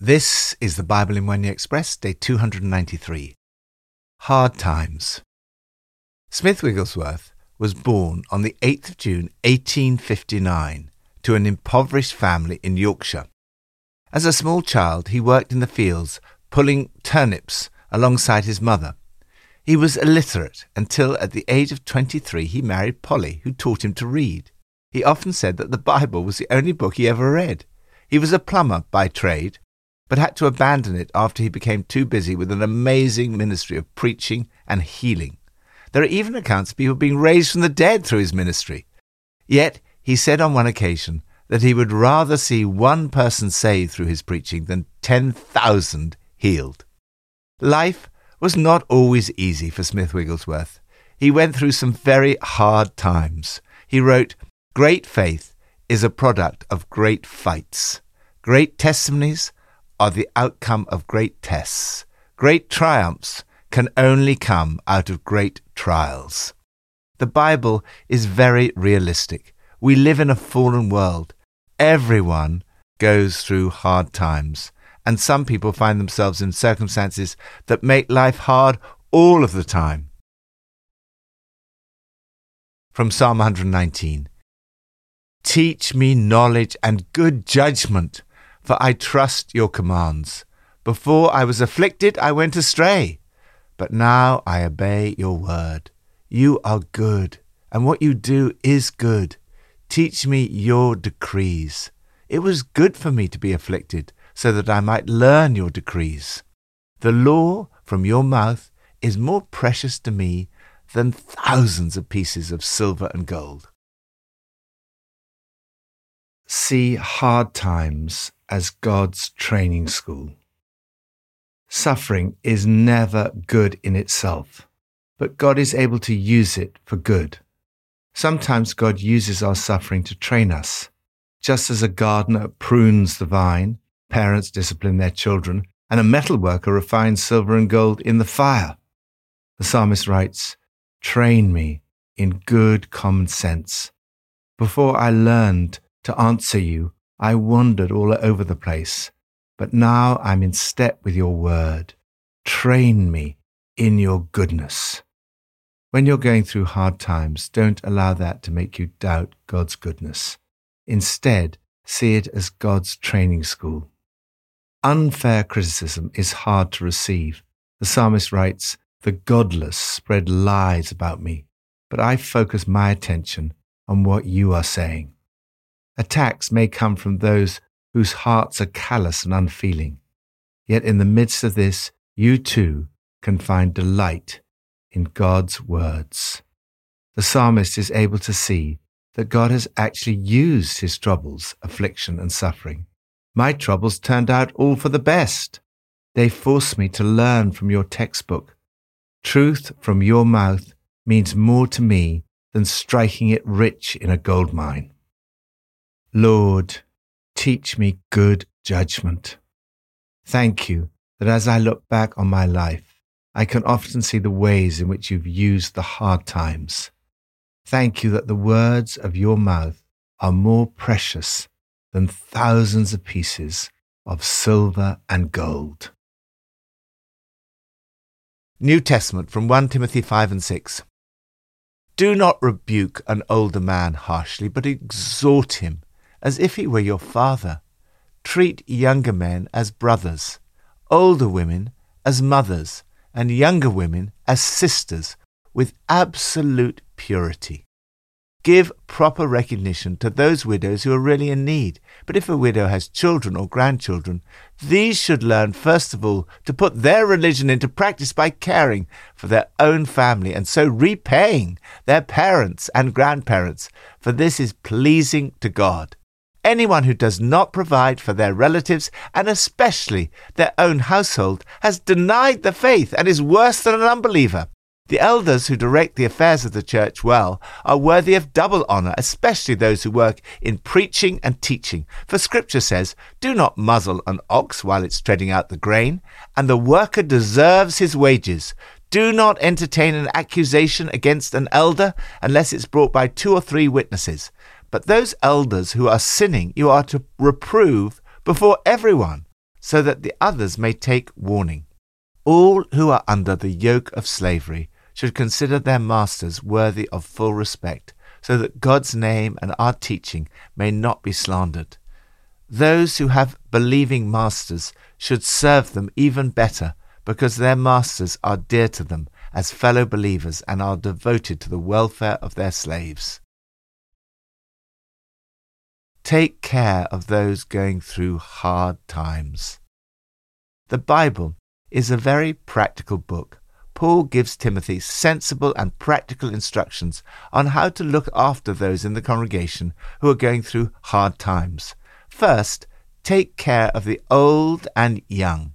This is the Bible in One Year Express, day 293. Hard Times. Smith Wigglesworth was born on the 8th of June 1859 to an impoverished family in Yorkshire. As a small child, he worked in the fields pulling turnips alongside his mother. He was illiterate until at the age of 23 he married Polly, who taught him to read. He often said that the Bible was the only book he ever read. He was a plumber by trade but had to abandon it after he became too busy with an amazing ministry of preaching and healing. There are even accounts of people being raised from the dead through his ministry. Yet he said on one occasion that he would rather see one person saved through his preaching than 10,000 healed. Life was not always easy for Smith Wigglesworth. He went through some very hard times. He wrote, Great faith is a product of great fights. Great testimonies are the outcome of great tests. Great triumphs can only come out of great trials. The Bible is very realistic. We live in a fallen world. Everyone goes through hard times, and some people find themselves in circumstances that make life hard all of the time. From Psalm 119 Teach me knowledge and good judgment for I trust your commands. Before I was afflicted, I went astray, but now I obey your word. You are good, and what you do is good. Teach me your decrees. It was good for me to be afflicted, so that I might learn your decrees. The law from your mouth is more precious to me than thousands of pieces of silver and gold. See hard times as God's training school. Suffering is never good in itself, but God is able to use it for good. Sometimes God uses our suffering to train us. Just as a gardener prunes the vine, parents discipline their children, and a metal worker refines silver and gold in the fire. The psalmist writes, Train me in good common sense. Before I learned to answer you, I wandered all over the place, but now I'm in step with your word. Train me in your goodness. When you're going through hard times, don't allow that to make you doubt God's goodness. Instead, see it as God's training school. Unfair criticism is hard to receive. The psalmist writes, The godless spread lies about me, but I focus my attention on what you are saying. Attacks may come from those whose hearts are callous and unfeeling. Yet in the midst of this, you too can find delight in God's words. The psalmist is able to see that God has actually used his troubles, affliction, and suffering. My troubles turned out all for the best. They force me to learn from your textbook. Truth from your mouth means more to me than striking it rich in a gold mine. Lord, teach me good judgment. Thank you that as I look back on my life, I can often see the ways in which you've used the hard times. Thank you that the words of your mouth are more precious than thousands of pieces of silver and gold. New Testament from 1 Timothy 5 and 6. Do not rebuke an older man harshly, but exhort him as if he were your father. Treat younger men as brothers, older women as mothers, and younger women as sisters with absolute purity. Give proper recognition to those widows who are really in need. But if a widow has children or grandchildren, these should learn, first of all, to put their religion into practice by caring for their own family and so repaying their parents and grandparents, for this is pleasing to God. Anyone who does not provide for their relatives, and especially their own household, has denied the faith and is worse than an unbeliever. The elders who direct the affairs of the church well are worthy of double honor, especially those who work in preaching and teaching. For scripture says, Do not muzzle an ox while it's treading out the grain, and the worker deserves his wages. Do not entertain an accusation against an elder unless it's brought by two or three witnesses. But those elders who are sinning, you are to reprove before everyone. so that the others may take warning. All who are under the yoke of slavery should consider their masters worthy of full respect, so that God's name and our teaching may not be slandered. Those who have believing masters should serve them even better, because their masters are dear to them as fellow believers and are devoted to the welfare of their slaves. Take care of those going through hard times. The Bible is a very practical book. Paul gives Timothy sensible and practical instructions on how to look after those in the congregation who are going through hard times. First, take care of the old and young.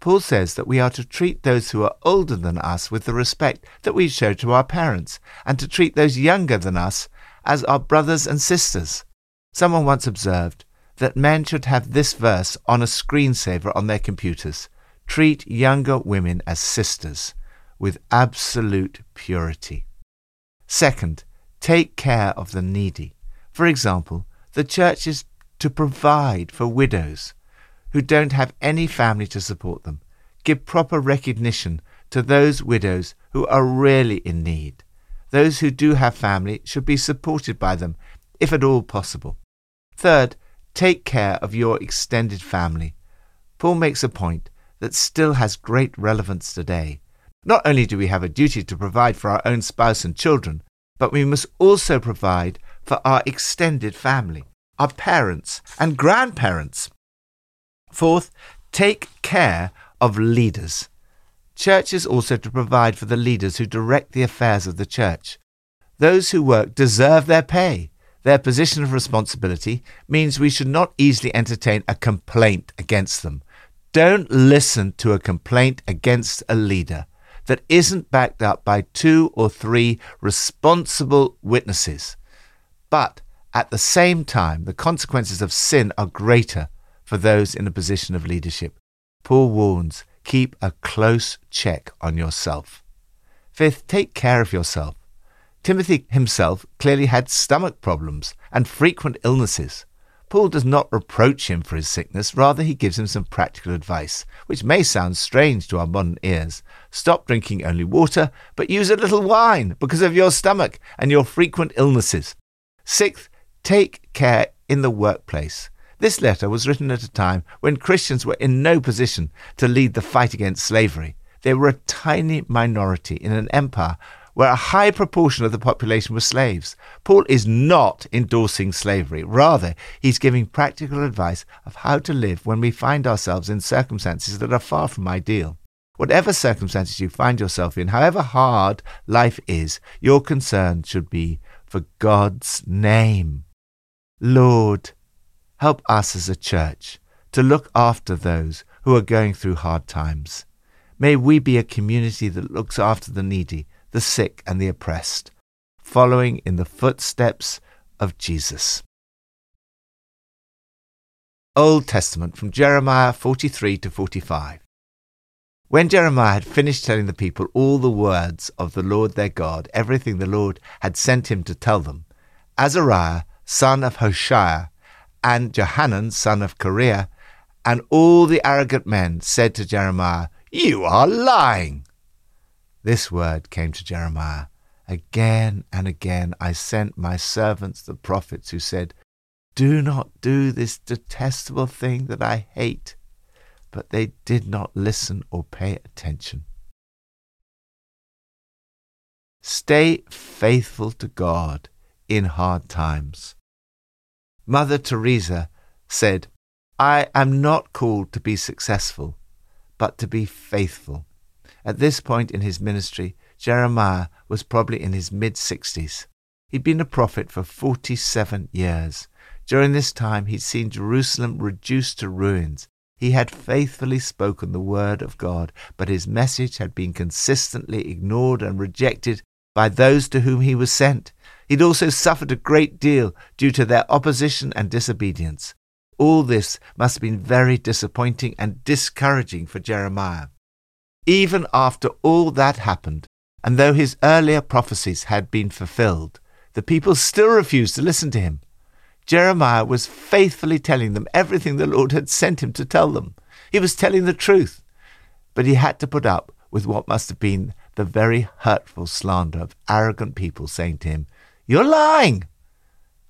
Paul says that we are to treat those who are older than us with the respect that we show to our parents, and to treat those younger than us as our brothers and sisters. Someone once observed that men should have this verse on a screensaver on their computers treat younger women as sisters with absolute purity. Second, take care of the needy. For example, the church is to provide for widows who don't have any family to support them. Give proper recognition to those widows who are really in need. Those who do have family should be supported by them, if at all possible. Third, take care of your extended family. Paul makes a point that still has great relevance today. Not only do we have a duty to provide for our own spouse and children, but we must also provide for our extended family, our parents and grandparents. Fourth, take care of leaders. Church is also to provide for the leaders who direct the affairs of the church. Those who work deserve their pay. Their position of responsibility means we should not easily entertain a complaint against them. Don't listen to a complaint against a leader that isn't backed up by two or three responsible witnesses. But at the same time, the consequences of sin are greater for those in a position of leadership. Paul warns keep a close check on yourself. Fifth, take care of yourself. Timothy himself clearly had stomach problems and frequent illnesses. Paul does not reproach him for his sickness, rather, he gives him some practical advice, which may sound strange to our modern ears. Stop drinking only water, but use a little wine because of your stomach and your frequent illnesses. Sixth, take care in the workplace. This letter was written at a time when Christians were in no position to lead the fight against slavery. They were a tiny minority in an empire where a high proportion of the population were slaves. Paul is not endorsing slavery. Rather, he's giving practical advice of how to live when we find ourselves in circumstances that are far from ideal. Whatever circumstances you find yourself in, however hard life is, your concern should be for God's name. Lord, help us as a church to look after those who are going through hard times. May we be a community that looks after the needy the sick, and the oppressed, following in the footsteps of Jesus. Old Testament from Jeremiah 43 to 45. When Jeremiah had finished telling the people all the words of the Lord their God, everything the Lord had sent him to tell them, Azariah, son of Hoshaiah, and Johanan, son of Kareah, and all the arrogant men said to Jeremiah, You are lying. This word came to Jeremiah. Again and again I sent my servants the prophets who said, Do not do this detestable thing that I hate. But they did not listen or pay attention. Stay faithful to God in hard times. Mother Teresa said, I am not called to be successful, but to be faithful. At this point in his ministry, Jeremiah was probably in his mid 60s. He'd been a prophet for 47 years. During this time, he'd seen Jerusalem reduced to ruins. He had faithfully spoken the word of God, but his message had been consistently ignored and rejected by those to whom he was sent. He'd also suffered a great deal due to their opposition and disobedience. All this must have been very disappointing and discouraging for Jeremiah. Even after all that happened, and though his earlier prophecies had been fulfilled, the people still refused to listen to him. Jeremiah was faithfully telling them everything the Lord had sent him to tell them. He was telling the truth. But he had to put up with what must have been the very hurtful slander of arrogant people saying to him, You're lying!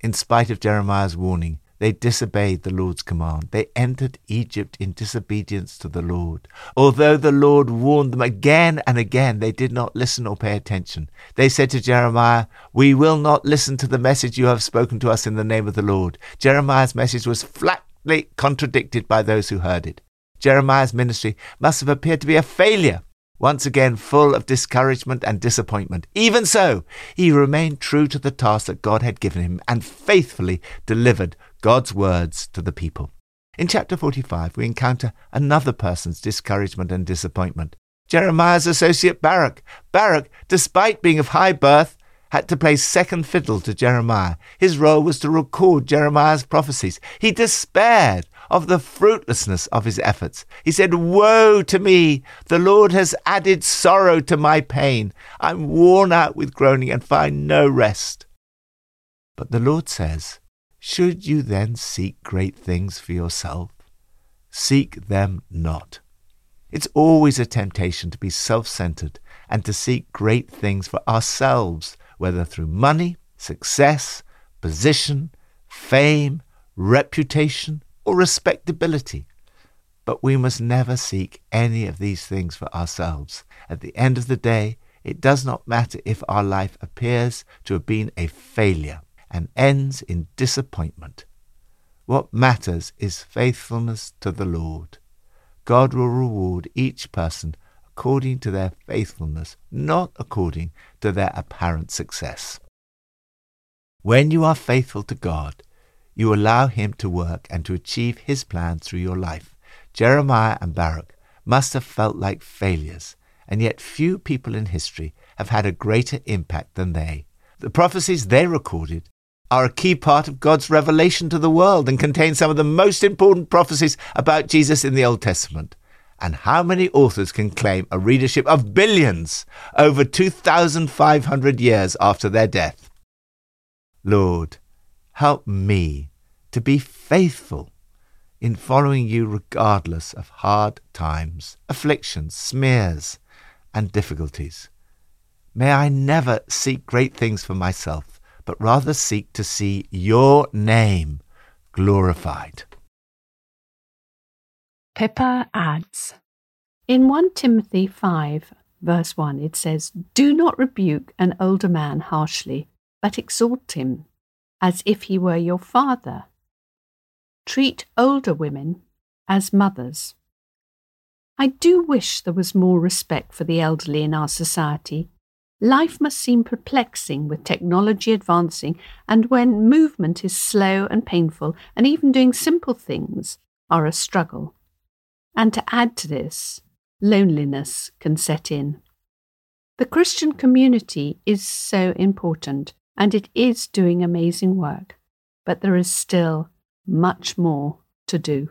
In spite of Jeremiah's warning, they disobeyed the Lord's command. They entered Egypt in disobedience to the Lord. Although the Lord warned them again and again, they did not listen or pay attention. They said to Jeremiah, We will not listen to the message you have spoken to us in the name of the Lord. Jeremiah's message was flatly contradicted by those who heard it. Jeremiah's ministry must have appeared to be a failure once again full of discouragement and disappointment. Even so, he remained true to the task that God had given him and faithfully delivered God's words to the people. In chapter 45, we encounter another person's discouragement and disappointment. Jeremiah's associate Baruch. Baruch, despite being of high birth, had to play second fiddle to Jeremiah. His role was to record Jeremiah's prophecies. He despaired of the fruitlessness of his efforts. He said, Woe to me! The Lord has added sorrow to my pain. I'm worn out with groaning and find no rest. But the Lord says, Should you then seek great things for yourself? Seek them not. It's always a temptation to be self centered and to seek great things for ourselves, whether through money, success, position, fame, reputation, or respectability. But we must never seek any of these things for ourselves. At the end of the day, it does not matter if our life appears to have been a failure and ends in disappointment. What matters is faithfulness to the Lord. God will reward each person according to their faithfulness, not according to their apparent success. When you are faithful to God, you allow him to work and to achieve his plan through your life. Jeremiah and Baruch must have felt like failures, and yet few people in history have had a greater impact than they. The prophecies they recorded are a key part of God's revelation to the world and contain some of the most important prophecies about Jesus in the Old Testament. And how many authors can claim a readership of billions over 2,500 years after their death? Lord, Help me to be faithful in following you regardless of hard times, afflictions, smears, and difficulties. May I never seek great things for myself, but rather seek to see your name glorified. Pippa adds In 1 Timothy 5, verse 1, it says, Do not rebuke an older man harshly, but exhort him as if he were your father. Treat older women as mothers. I do wish there was more respect for the elderly in our society. Life must seem perplexing with technology advancing, and when movement is slow and painful, and even doing simple things are a struggle. And to add to this, loneliness can set in. The Christian community is so important, and it is doing amazing work, but there is still much more to do.